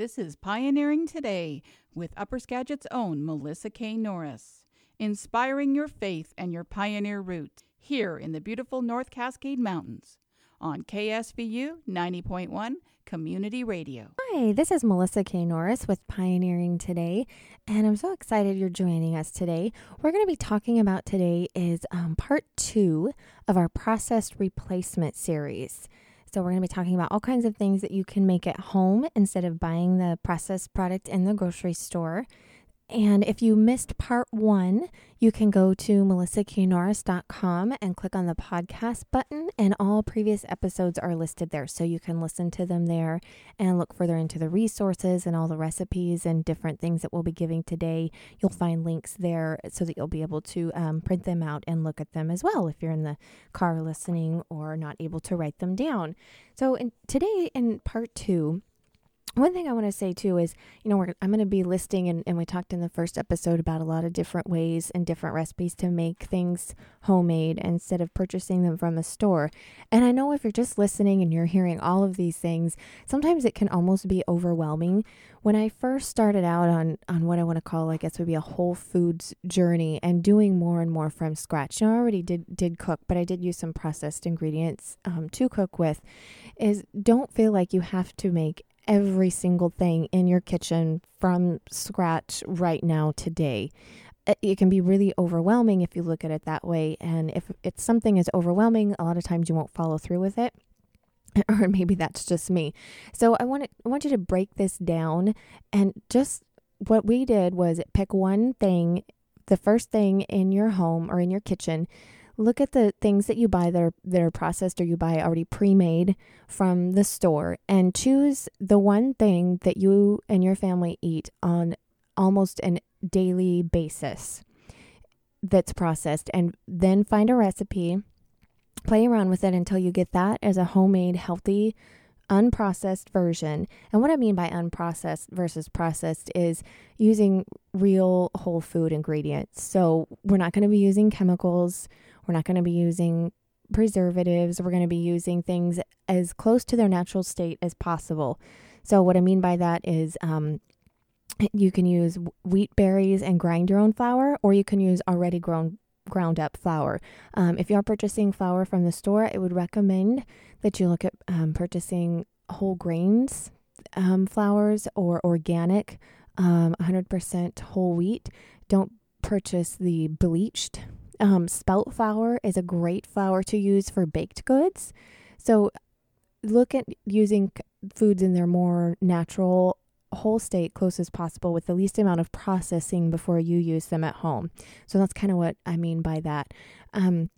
This is Pioneering Today with Upper Skagit's own Melissa K. Norris, inspiring your faith and your pioneer route here in the beautiful North Cascade Mountains on KSVU 90.1 Community Radio. Hi, this is Melissa K. Norris with Pioneering Today, and I'm so excited you're joining us today. We're going to be talking about today is um, part two of our processed replacement series. So, we're going to be talking about all kinds of things that you can make at home instead of buying the processed product in the grocery store. And if you missed part one, you can go to melissaknorris.com and click on the podcast button, and all previous episodes are listed there. So you can listen to them there and look further into the resources and all the recipes and different things that we'll be giving today. You'll find links there so that you'll be able to um, print them out and look at them as well if you're in the car listening or not able to write them down. So in, today, in part two, one thing I want to say too is, you know, I'm going to be listing, and, and we talked in the first episode about a lot of different ways and different recipes to make things homemade instead of purchasing them from a store. And I know if you're just listening and you're hearing all of these things, sometimes it can almost be overwhelming. When I first started out on, on what I want to call, I guess, would be a whole foods journey and doing more and more from scratch, you know, I already did, did cook, but I did use some processed ingredients um, to cook with, is don't feel like you have to make every single thing in your kitchen from scratch right now today. Uh, it can be really overwhelming if you look at it that way. And if it's something is overwhelming, a lot of times you won't follow through with it. Or maybe that's just me. So I want to, I want you to break this down and just what we did was pick one thing, the first thing in your home or in your kitchen look at the things that you buy that are that are processed or you buy already pre-made from the store and choose the one thing that you and your family eat on almost an daily basis that's processed and then find a recipe play around with it until you get that as a homemade healthy unprocessed version. And what I mean by unprocessed versus processed is using real whole food ingredients. So we're not going to be using chemicals. We're not going to be using preservatives. We're going to be using things as close to their natural state as possible. So, what I mean by that is um, you can use wheat berries and grind your own flour, or you can use already grown ground up flour. Um, if you're purchasing flour from the store, I would recommend that you look at um, purchasing whole grains um, flours or organic, 100% um, whole wheat. Don't purchase the bleached um, spelt flour is a great flour to use for baked goods. So look at using foods in their more natural whole state close as possible with the least amount of processing before you use them at home. So that's kind of what I mean by that. Um,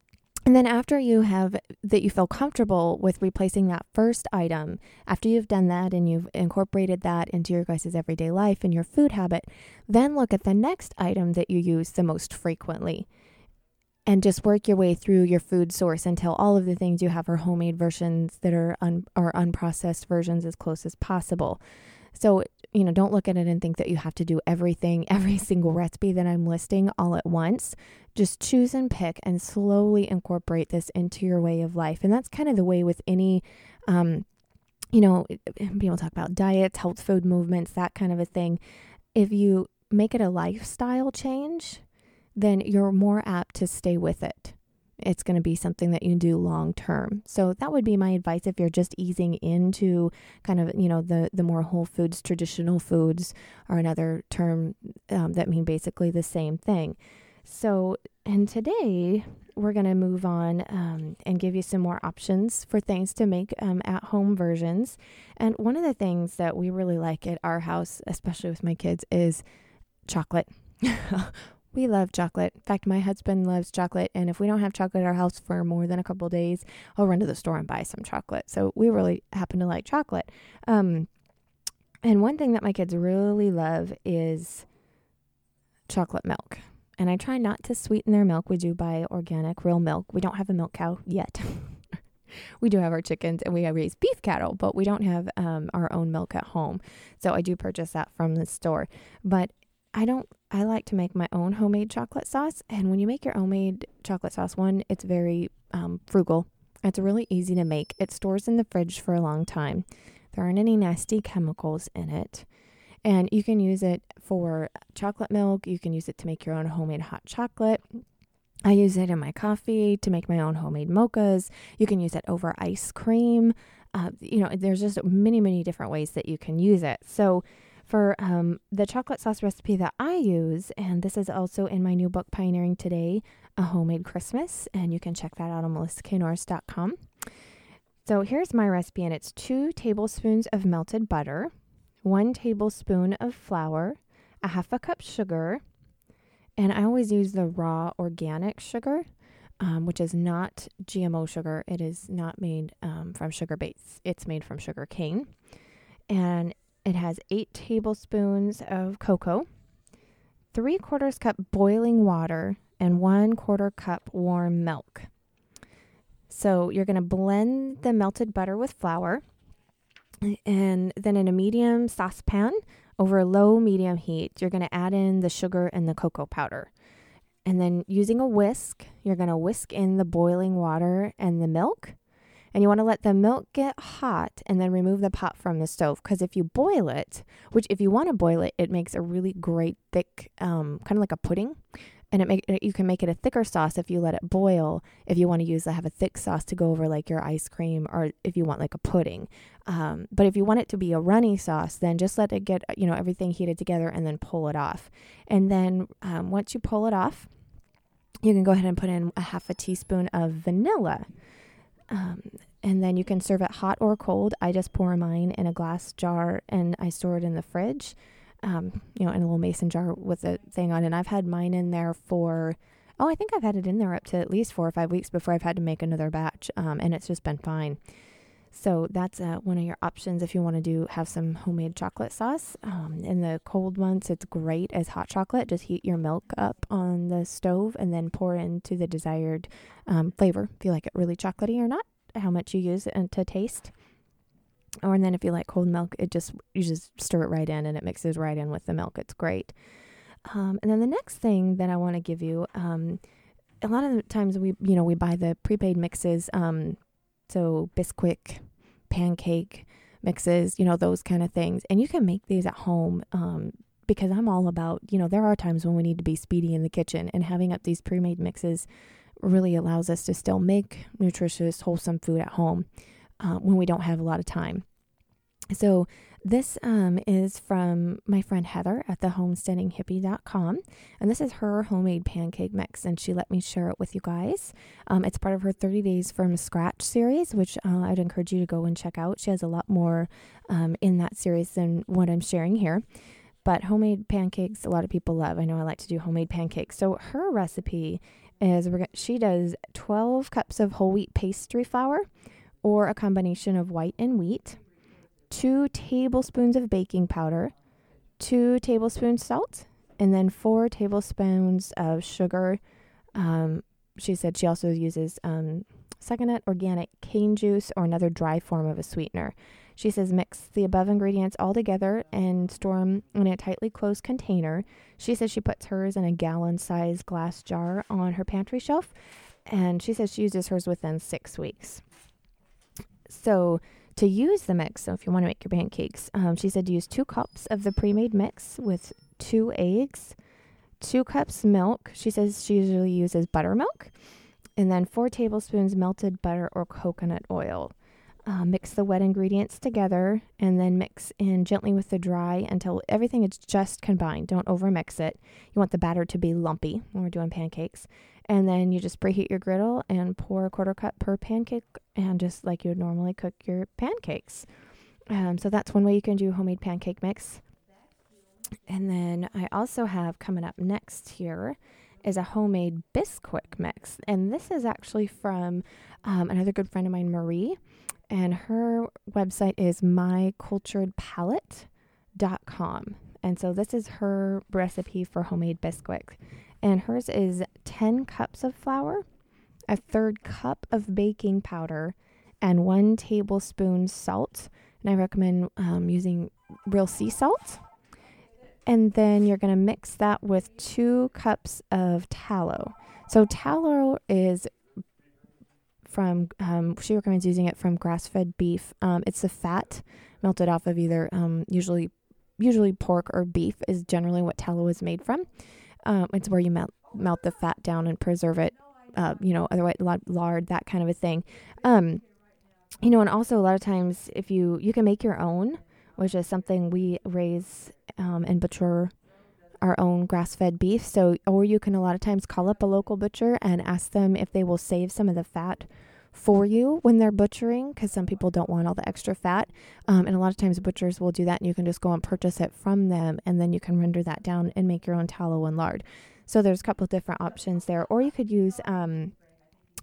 and then after you have that you feel comfortable with replacing that first item, after you've done that and you've incorporated that into your guys' everyday life and your food habit, then look at the next item that you use the most frequently and just work your way through your food source until all of the things you have are homemade versions that are un- unprocessed versions as close as possible. So, you know, don't look at it and think that you have to do everything, every single recipe that I'm listing all at once. Just choose and pick and slowly incorporate this into your way of life. And that's kind of the way with any um you know, people talk about diets, health food movements, that kind of a thing. If you make it a lifestyle change, then you're more apt to stay with it. It's going to be something that you do long term. So that would be my advice if you're just easing into kind of, you know, the, the more whole foods, traditional foods are another term um, that mean basically the same thing. So, and today we're going to move on um, and give you some more options for things to make um, at home versions. And one of the things that we really like at our house, especially with my kids, is chocolate. We love chocolate. In fact, my husband loves chocolate, and if we don't have chocolate at our house for more than a couple days, I'll run to the store and buy some chocolate. So we really happen to like chocolate. Um, and one thing that my kids really love is chocolate milk. And I try not to sweeten their milk. We do buy organic, real milk. We don't have a milk cow yet. we do have our chickens and we raise beef cattle, but we don't have um, our own milk at home. So I do purchase that from the store. But I don't I like to make my own homemade chocolate sauce. And when you make your homemade chocolate sauce, one, it's very um, frugal. It's really easy to make. It stores in the fridge for a long time. There aren't any nasty chemicals in it. And you can use it for chocolate milk. You can use it to make your own homemade hot chocolate. I use it in my coffee to make my own homemade mochas. You can use it over ice cream. Uh, you know, there's just many, many different ways that you can use it. So, for um, the chocolate sauce recipe that I use, and this is also in my new book, Pioneering Today, A Homemade Christmas, and you can check that out on melissaknorris.com. So here's my recipe, and it's two tablespoons of melted butter, one tablespoon of flour, a half a cup sugar, and I always use the raw organic sugar, um, which is not GMO sugar. It is not made um, from sugar beets, it's made from sugar cane. And it has eight tablespoons of cocoa, three quarters cup boiling water, and one quarter cup warm milk. So you're going to blend the melted butter with flour. And then in a medium saucepan over a low medium heat, you're going to add in the sugar and the cocoa powder. And then using a whisk, you're going to whisk in the boiling water and the milk. And you want to let the milk get hot and then remove the pot from the stove. Because if you boil it, which if you want to boil it, it makes a really great thick, um, kind of like a pudding and it make you can make it a thicker sauce if you let it boil. If you want to use have a thick sauce to go over like your ice cream, or if you want like a pudding. Um, but if you want it to be a runny sauce, then just let it get you know everything heated together and then pull it off. And then um, once you pull it off, you can go ahead and put in a half a teaspoon of vanilla. Um, and then you can serve it hot or cold. I just pour mine in a glass jar and I store it in the fridge um, you know, in a little mason jar with a thing on. And I've had mine in there for, oh, I think I've had it in there up to at least four or five weeks before I've had to make another batch. Um, and it's just been fine. So that's uh, one of your options if you want to do have some homemade chocolate sauce. Um, in the cold months, it's great as hot chocolate. Just heat your milk up on the stove and then pour into the desired um, flavor. If you like it really chocolatey or not, how much you use it to taste. Or and then if you like cold milk, it just you just stir it right in and it mixes right in with the milk. It's great. Um, and then the next thing that I want to give you, um, a lot of the times we you know we buy the prepaid mixes, um, so Bisquick, pancake mixes, you know those kind of things, and you can make these at home. Um, because I'm all about, you know, there are times when we need to be speedy in the kitchen, and having up these pre-made mixes really allows us to still make nutritious, wholesome food at home uh, when we don't have a lot of time. So, this um, is from my friend Heather at the homesteadinghippy.com. And this is her homemade pancake mix, and she let me share it with you guys. Um, it's part of her 30 Days from Scratch series, which uh, I'd encourage you to go and check out. She has a lot more um, in that series than what I'm sharing here. But homemade pancakes, a lot of people love. I know I like to do homemade pancakes. So, her recipe is she does 12 cups of whole wheat pastry flour or a combination of white and wheat, two tablespoons of baking powder, two tablespoons salt, and then four tablespoons of sugar. Um, she said she also uses um, organic cane juice or another dry form of a sweetener. She says mix the above ingredients all together and store them in a tightly closed container. She says she puts hers in a gallon sized glass jar on her pantry shelf, and she says she uses hers within six weeks. So to use the mix, so if you want to make your pancakes, um, she said to use two cups of the pre-made mix with two eggs, two cups milk. She says she usually uses buttermilk, and then four tablespoons melted butter or coconut oil. Uh, mix the wet ingredients together and then mix in gently with the dry until everything is just combined. Don't overmix it. You want the batter to be lumpy when we're doing pancakes. And then you just preheat your griddle and pour a quarter cup per pancake and just like you would normally cook your pancakes. Um, so that's one way you can do homemade pancake mix. And then I also have coming up next here is a homemade Bisquick mix. And this is actually from um, another good friend of mine, Marie. And her website is myculturedpalate.com. And so this is her recipe for homemade Bisquick and hers is 10 cups of flour, a third cup of baking powder, and one tablespoon salt. And I recommend um, using real sea salt. And then you're going to mix that with two cups of tallow. So, tallow is from, um, she recommends using it from grass fed beef. Um, it's the fat melted off of either um, usually usually pork or beef is generally what tallow is made from. Um, it's where you melt melt the fat down and preserve it. Uh, you know, otherwise lard, that kind of a thing. Um, you know, and also a lot of times if you you can make your own, which is something we raise um, and butcher our own grass-fed beef. So, or you can a lot of times call up a local butcher and ask them if they will save some of the fat for you when they're butchering because some people don't want all the extra fat. Um, and a lot of times butchers will do that and you can just go and purchase it from them and then you can render that down and make your own tallow and lard. So there's a couple different options there. Or you could use um,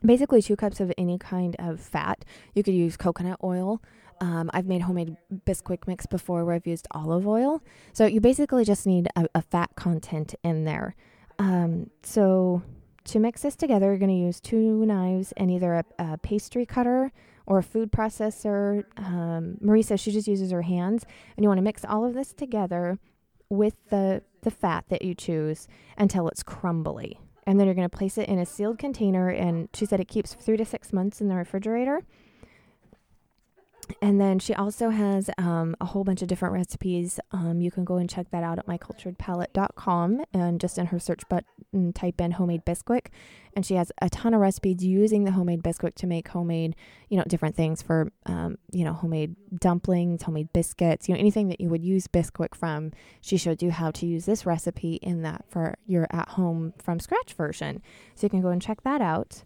basically two cups of any kind of fat. You could use coconut oil. Um, I've made homemade Bisquick mix before where I've used olive oil. So you basically just need a, a fat content in there. Um, so to mix this together, you're going to use two knives and either a, a pastry cutter or a food processor. Um, she just uses her hands, and you want to mix all of this together with the the fat that you choose until it's crumbly. And then you're going to place it in a sealed container, and she said it keeps three to six months in the refrigerator. And then she also has um, a whole bunch of different recipes. Um, you can go and check that out at myculturedpalate.com and just in her search button type in homemade Bisquick. And she has a ton of recipes using the homemade Bisquick to make homemade, you know, different things for, um, you know, homemade dumplings, homemade biscuits, you know, anything that you would use Bisquick from. She showed you how to use this recipe in that for your at home from scratch version. So you can go and check that out.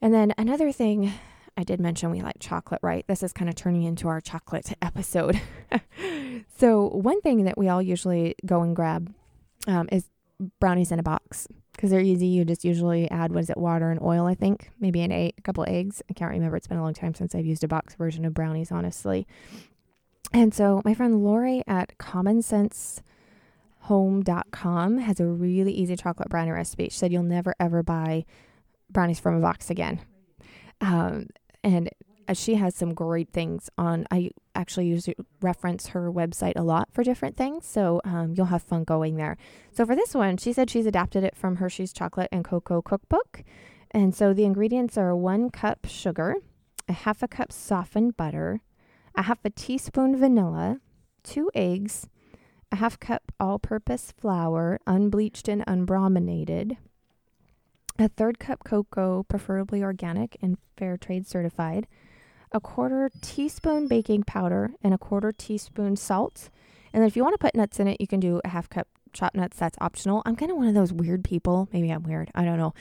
And then another thing I did mention we like chocolate, right? This is kind of turning into our chocolate episode. so, one thing that we all usually go and grab um, is brownies in a box because they're easy. You just usually add, what is it, water and oil, I think, maybe an a couple eggs. I can't remember. It's been a long time since I've used a box version of brownies, honestly. And so, my friend Lori at Common Sense home.com has a really easy chocolate brownie recipe. She said you'll never ever buy brownies from a box again. Um, and she has some great things on. I actually use reference her website a lot for different things, so um, you'll have fun going there. So for this one, she said she's adapted it from Hershey's Chocolate and Cocoa Cookbook, and so the ingredients are one cup sugar, a half a cup softened butter, a half a teaspoon vanilla, two eggs, a half cup all-purpose flour, unbleached and unbrominated, a third cup cocoa, preferably organic and fair trade certified, a quarter teaspoon baking powder, and a quarter teaspoon salt. And then if you want to put nuts in it, you can do a half cup chopped nuts. That's optional. I'm kind of one of those weird people. Maybe I'm weird. I don't know.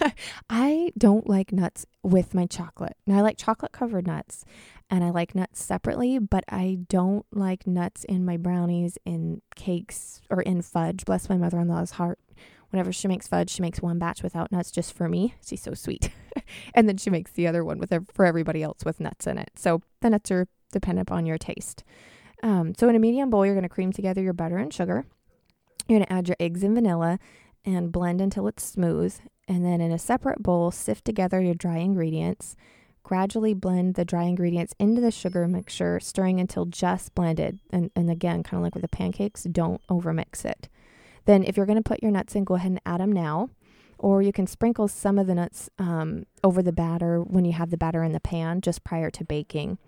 I don't like nuts with my chocolate. Now, I like chocolate covered nuts and I like nuts separately, but I don't like nuts in my brownies, in cakes, or in fudge. Bless my mother in law's heart whenever she makes fudge, she makes one batch without nuts just for me. She's so sweet. and then she makes the other one with for everybody else with nuts in it. So the nuts are dependent upon your taste. Um, so in a medium bowl, you're going to cream together your butter and sugar. You're going to add your eggs and vanilla and blend until it's smooth. And then in a separate bowl, sift together your dry ingredients. Gradually blend the dry ingredients into the sugar mixture, stirring until just blended. And, and again, kind of like with the pancakes, don't overmix it. Then, if you're going to put your nuts in, go ahead and add them now. Or you can sprinkle some of the nuts um, over the batter when you have the batter in the pan just prior to baking.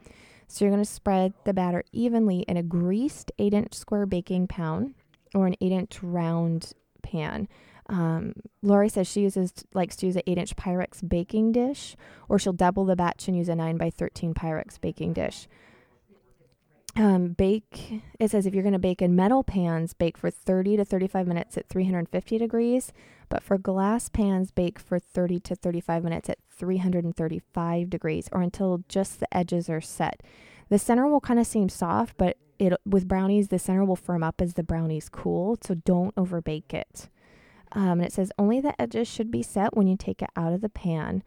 So, you're going to spread the batter evenly in a greased 8 inch square baking pan or an 8 inch round pan. Um, Lori says she uses likes to use an 8 inch Pyrex baking dish, or she'll double the batch and use a 9 by 13 Pyrex baking dish um, bake it says if you're going to bake in metal pans bake for 30 to 35 minutes at 350 degrees but for glass pans bake for 30 to 35 minutes at 335 degrees or until just the edges are set. The center will kind of seem soft but it with brownies the center will firm up as the brownies cool so don't over bake it. Um, and it says only the edges should be set when you take it out of the pan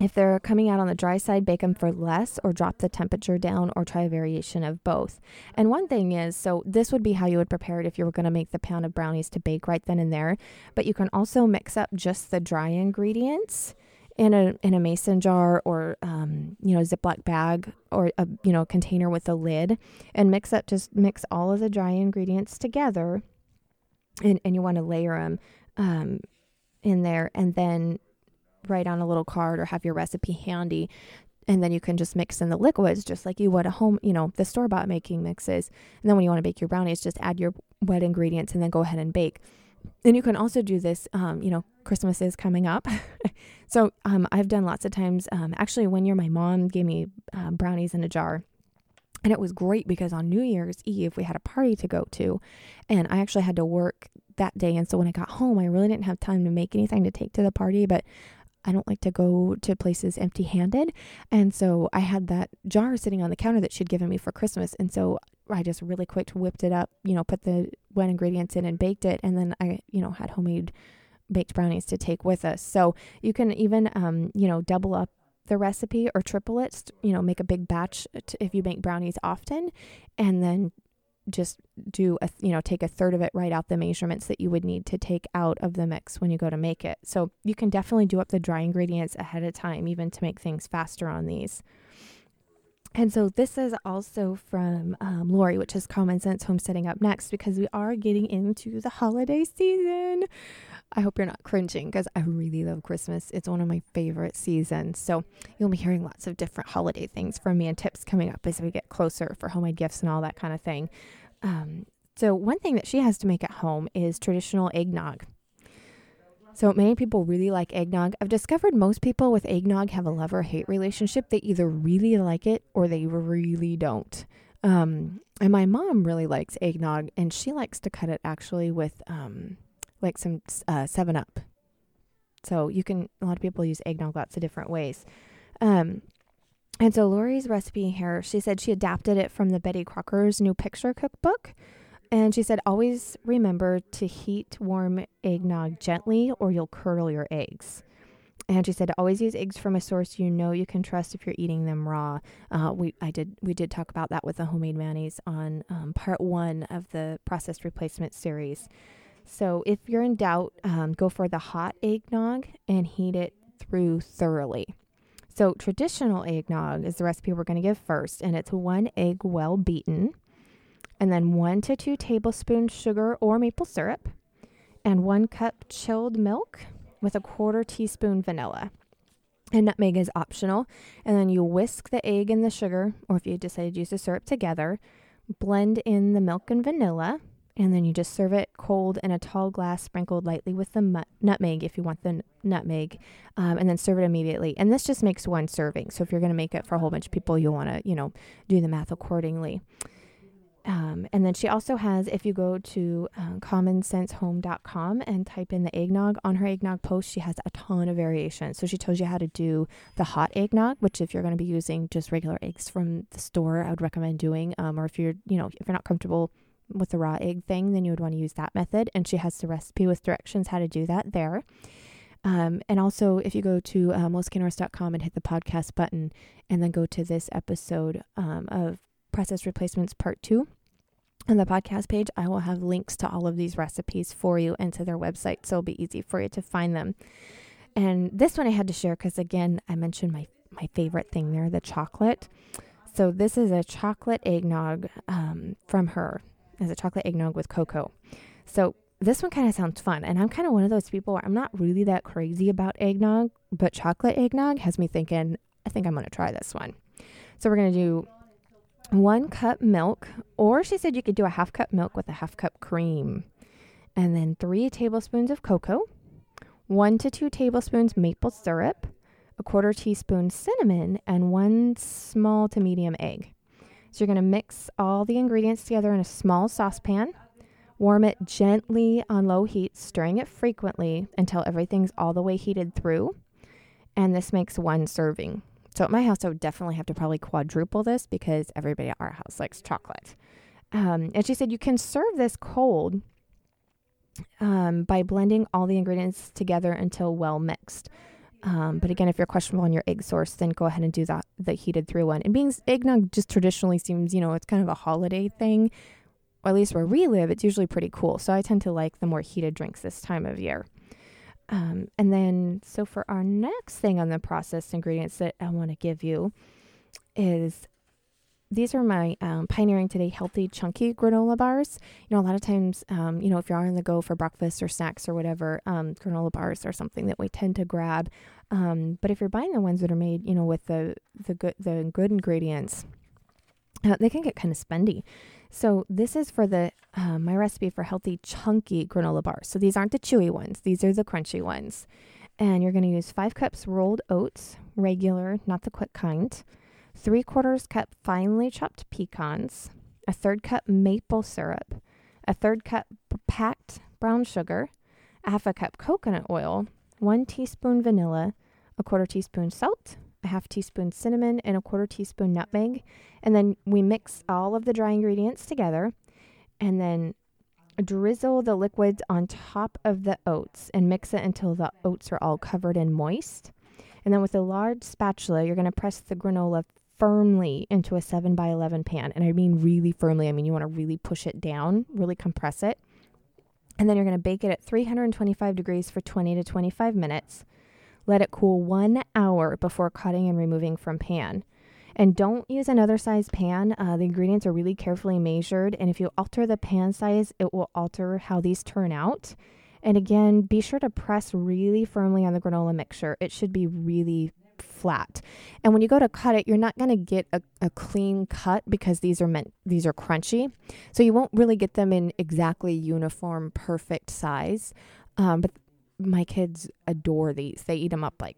if they're coming out on the dry side, bake them for less or drop the temperature down or try a variation of both. And one thing is so this would be how you would prepare it if you were going to make the pound of brownies to bake right then and there. But you can also mix up just the dry ingredients in a in a mason jar or um, you know Ziploc bag or a you know container with a lid and mix up just mix all of the dry ingredients together and, and you want to layer them um, in there and then write on a little card or have your recipe handy and then you can just mix in the liquids just like you would a home, you know, the store bought making mixes. And then when you want to bake your brownies, just add your wet ingredients and then go ahead and bake. And you can also do this, um, you know, Christmas is coming up. so um, I've done lots of times. Um, actually, one year my mom gave me uh, brownies in a jar. And it was great because on New Year's Eve, we had a party to go to. And I actually had to work that day. And so when I got home, I really didn't have time to make anything to take to the party. But I don't like to go to places empty handed. And so I had that jar sitting on the counter that she'd given me for Christmas. And so I just really quick whipped it up, you know, put the wet ingredients in and baked it. And then I, you know, had homemade baked brownies to take with us. So you can even, um, you know, double up the recipe or triple it, you know, make a big batch if you make brownies often and then just do a you know take a third of it right out the measurements that you would need to take out of the mix when you go to make it so you can definitely do up the dry ingredients ahead of time even to make things faster on these and so this is also from um, Lori, which is Common Sense Homesteading up next because we are getting into the holiday season. I hope you're not cringing because I really love Christmas. It's one of my favorite seasons. So you'll be hearing lots of different holiday things from me and tips coming up as we get closer for homemade gifts and all that kind of thing. Um, so, one thing that she has to make at home is traditional eggnog. So, many people really like eggnog. I've discovered most people with eggnog have a love or hate relationship. They either really like it or they really don't. Um, and my mom really likes eggnog, and she likes to cut it actually with um, like some uh, 7 Up. So, you can, a lot of people use eggnog lots of different ways. Um, and so Lori's recipe here, she said she adapted it from the Betty Crocker's new picture cookbook. And she said, always remember to heat warm eggnog gently or you'll curdle your eggs. And she said, always use eggs from a source you know you can trust if you're eating them raw. Uh, we I did we did talk about that with the homemade mayonnaise on um, part one of the processed replacement series. So if you're in doubt, um, go for the hot eggnog and heat it through thoroughly. So, traditional eggnog is the recipe we're going to give first, and it's one egg well beaten, and then one to two tablespoons sugar or maple syrup, and one cup chilled milk with a quarter teaspoon vanilla. And nutmeg is optional. And then you whisk the egg and the sugar, or if you decide to use the syrup together, blend in the milk and vanilla, and then you just serve it cold in a tall glass sprinkled lightly with the nutmeg if you want the n- nutmeg um, and then serve it immediately and this just makes one serving so if you're going to make it for a whole bunch of people you'll want to you know do the math accordingly um, and then she also has, if you go to uh, commonsensehome.com and type in the eggnog on her eggnog post, she has a ton of variations. So she tells you how to do the hot eggnog, which if you're going to be using just regular eggs from the store, I would recommend doing. Um, or if you're, you know, if you're not comfortable with the raw egg thing, then you would want to use that method. And she has the recipe with directions how to do that there. Um, and also, if you go to uh, and hit the podcast button and then go to this episode um, of Process Replacements Part 2 on the podcast page, I will have links to all of these recipes for you and to their website. So it'll be easy for you to find them. And this one I had to share because, again, I mentioned my, my favorite thing there the chocolate. So this is a chocolate eggnog um, from her as a chocolate eggnog with cocoa. So this one kind of sounds fun. And I'm kind of one of those people where I'm not really that crazy about eggnog, but chocolate eggnog has me thinking, I think I'm going to try this one. So we're going to do one cup milk, or she said you could do a half cup milk with a half cup cream, and then three tablespoons of cocoa, one to two tablespoons maple syrup, a quarter teaspoon cinnamon, and one small to medium egg. So you're going to mix all the ingredients together in a small saucepan. Warm it gently on low heat, stirring it frequently until everything's all the way heated through. And this makes one serving. So at my house, I would definitely have to probably quadruple this because everybody at our house likes chocolate. Um, and she said you can serve this cold um, by blending all the ingredients together until well mixed. Um, but again, if you're questionable on your egg source, then go ahead and do that the heated through one. And being eggnog just traditionally seems, you know, it's kind of a holiday thing. Or at least where we live, it's usually pretty cool. So I tend to like the more heated drinks this time of year. Um, and then, so for our next thing on the processed ingredients that I want to give you is these are my um, Pioneering Today healthy chunky granola bars. You know, a lot of times, um, you know, if you're on the go for breakfast or snacks or whatever, um, granola bars are something that we tend to grab. Um, but if you're buying the ones that are made, you know, with the the good the good ingredients, uh, they can get kind of spendy. So this is for the uh, my recipe for healthy chunky granola bars. So these aren't the chewy ones; these are the crunchy ones. And you're going to use five cups rolled oats, regular, not the quick kind, three quarters cup finely chopped pecans, a third cup maple syrup, a third cup packed brown sugar, a half a cup coconut oil, one teaspoon vanilla, a quarter teaspoon salt, a half teaspoon cinnamon, and a quarter teaspoon nutmeg. And then we mix all of the dry ingredients together and then drizzle the liquids on top of the oats and mix it until the oats are all covered and moist. And then with a large spatula, you're going to press the granola firmly into a 7 by 11 pan. And I mean really firmly. I mean, you want to really push it down, really compress it. And then you're going to bake it at 325 degrees for 20 to 25 minutes. Let it cool one hour before cutting and removing from pan. And don't use another size pan. Uh, the ingredients are really carefully measured. And if you alter the pan size, it will alter how these turn out. And again, be sure to press really firmly on the granola mixture. It should be really flat. And when you go to cut it, you're not going to get a, a clean cut because these are meant these are crunchy. So you won't really get them in exactly uniform perfect size. Um, but my kids adore these. They eat them up like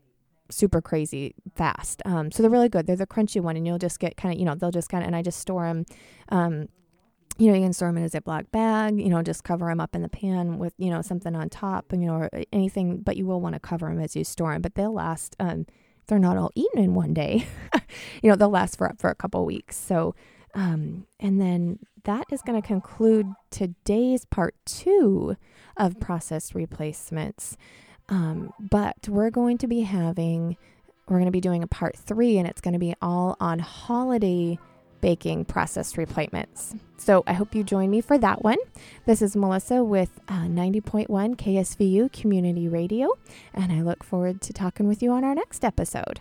super crazy fast. Um, so they're really good. They're the crunchy one, and you'll just get kind of, you know, they'll just kind of, and I just store them. Um, you know, you can store them in a Ziploc bag, you know, just cover them up in the pan with, you know, something on top, you know, or anything, but you will want to cover them as you store them, but they'll last, um, they're not all eaten in one day. you know, they'll last for, for a couple weeks. So, um, and then that is going to conclude today's part two of process replacements. Um, but we're going to be having, we're going to be doing a part three, and it's going to be all on holiday baking processed replacements. So I hope you join me for that one. This is Melissa with uh, 90.1 KSVU Community Radio, and I look forward to talking with you on our next episode.